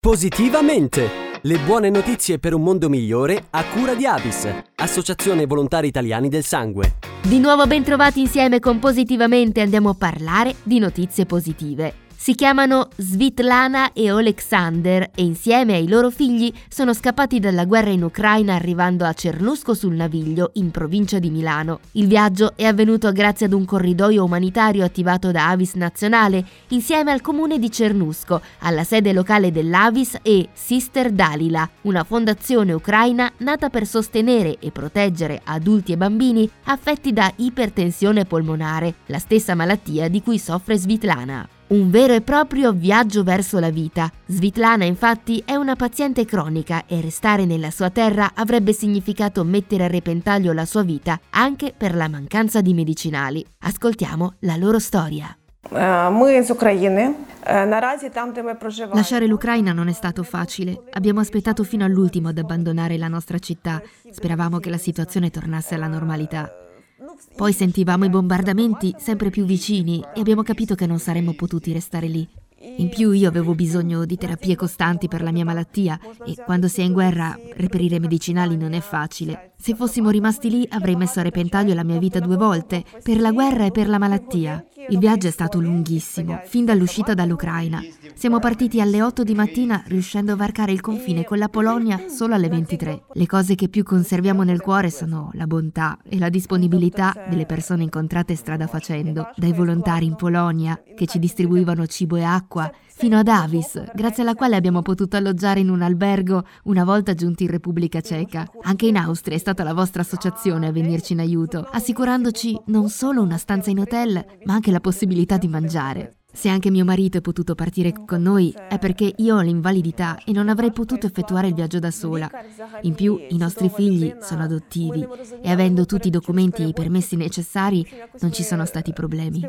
Positivamente! Le buone notizie per un mondo migliore a cura di Avis, Associazione Volontari Italiani del Sangue. Di nuovo ben trovati insieme con Positivamente andiamo a parlare di notizie positive. Si chiamano Svitlana e Alexander e insieme ai loro figli sono scappati dalla guerra in Ucraina arrivando a Cernusco sul Naviglio, in provincia di Milano. Il viaggio è avvenuto grazie ad un corridoio umanitario attivato da Avis Nazionale insieme al comune di Cernusco, alla sede locale dell'Avis e Sister Dalila, una fondazione ucraina nata per sostenere e proteggere adulti e bambini affetti da ipertensione polmonare, la stessa malattia di cui soffre Svitlana. Un vero e proprio viaggio verso la vita. Svitlana infatti è una paziente cronica e restare nella sua terra avrebbe significato mettere a repentaglio la sua vita anche per la mancanza di medicinali. Ascoltiamo la loro storia. Lasciare l'Ucraina non è stato facile. Abbiamo aspettato fino all'ultimo ad abbandonare la nostra città. Speravamo che la situazione tornasse alla normalità. Poi sentivamo i bombardamenti sempre più vicini e abbiamo capito che non saremmo potuti restare lì. In più io avevo bisogno di terapie costanti per la mia malattia e quando si è in guerra reperire medicinali non è facile. Se fossimo rimasti lì avrei messo a repentaglio la mia vita due volte, per la guerra e per la malattia. Il viaggio è stato lunghissimo, fin dall'uscita dall'Ucraina. Siamo partiti alle 8 di mattina riuscendo a varcare il confine con la Polonia solo alle 23. Le cose che più conserviamo nel cuore sono la bontà e la disponibilità delle persone incontrate strada facendo, dai volontari in Polonia che ci distribuivano cibo e acqua, fino ad Avis, grazie alla quale abbiamo potuto alloggiare in un albergo una volta giunti in Repubblica Ceca. Anche in Austria è stata la vostra associazione a venirci in aiuto, assicurandoci non solo una stanza in hotel, ma anche la possibilità di mangiare. Se anche mio marito è potuto partire con noi è perché io ho l'invalidità e non avrei potuto effettuare il viaggio da sola. In più i nostri figli sono adottivi e avendo tutti i documenti e i permessi necessari non ci sono stati problemi.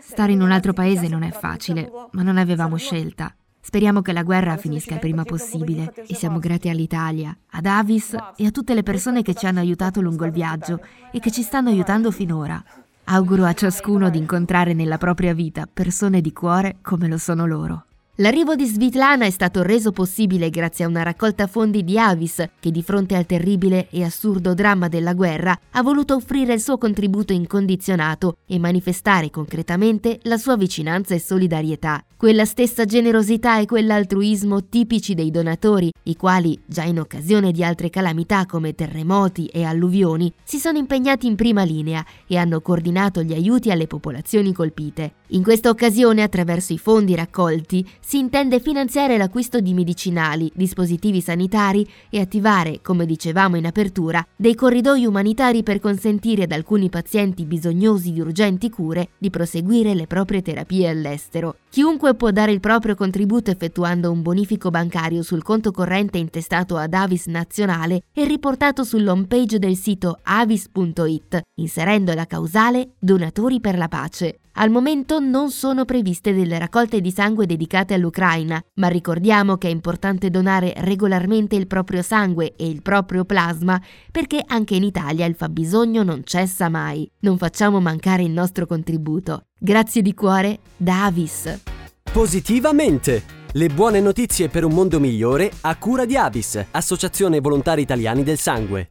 Stare in un altro paese non è facile, ma non avevamo scelta. Speriamo che la guerra finisca il prima possibile e siamo grati all'Italia, ad Avis e a tutte le persone che ci hanno aiutato lungo il viaggio e che ci stanno aiutando finora. Auguro a ciascuno di incontrare nella propria vita persone di cuore come lo sono loro. L'arrivo di Svitlana è stato reso possibile grazie a una raccolta fondi di Avis, che di fronte al terribile e assurdo dramma della guerra ha voluto offrire il suo contributo incondizionato e manifestare concretamente la sua vicinanza e solidarietà. Quella stessa generosità e quell'altruismo tipici dei donatori, i quali, già in occasione di altre calamità come terremoti e alluvioni, si sono impegnati in prima linea e hanno coordinato gli aiuti alle popolazioni colpite. In questa occasione, attraverso i fondi raccolti, si intende finanziare l'acquisto di medicinali, dispositivi sanitari e attivare, come dicevamo in apertura, dei corridoi umanitari per consentire ad alcuni pazienti bisognosi di urgenti cure di proseguire le proprie terapie all'estero. Chiunque può dare il proprio contributo effettuando un bonifico bancario sul conto corrente intestato ad Avis Nazionale e riportato sull'home page del sito avis.it, inserendo la causale Donatori per la pace. Al momento non sono previste delle raccolte di sangue dedicate all'Ucraina, ma ricordiamo che è importante donare regolarmente il proprio sangue e il proprio plasma perché anche in Italia il fabbisogno non cessa mai. Non facciamo mancare il nostro contributo. Grazie di cuore da Avis. Positivamente! Le buone notizie per un mondo migliore a cura di Avis, Associazione Volontari Italiani del Sangue.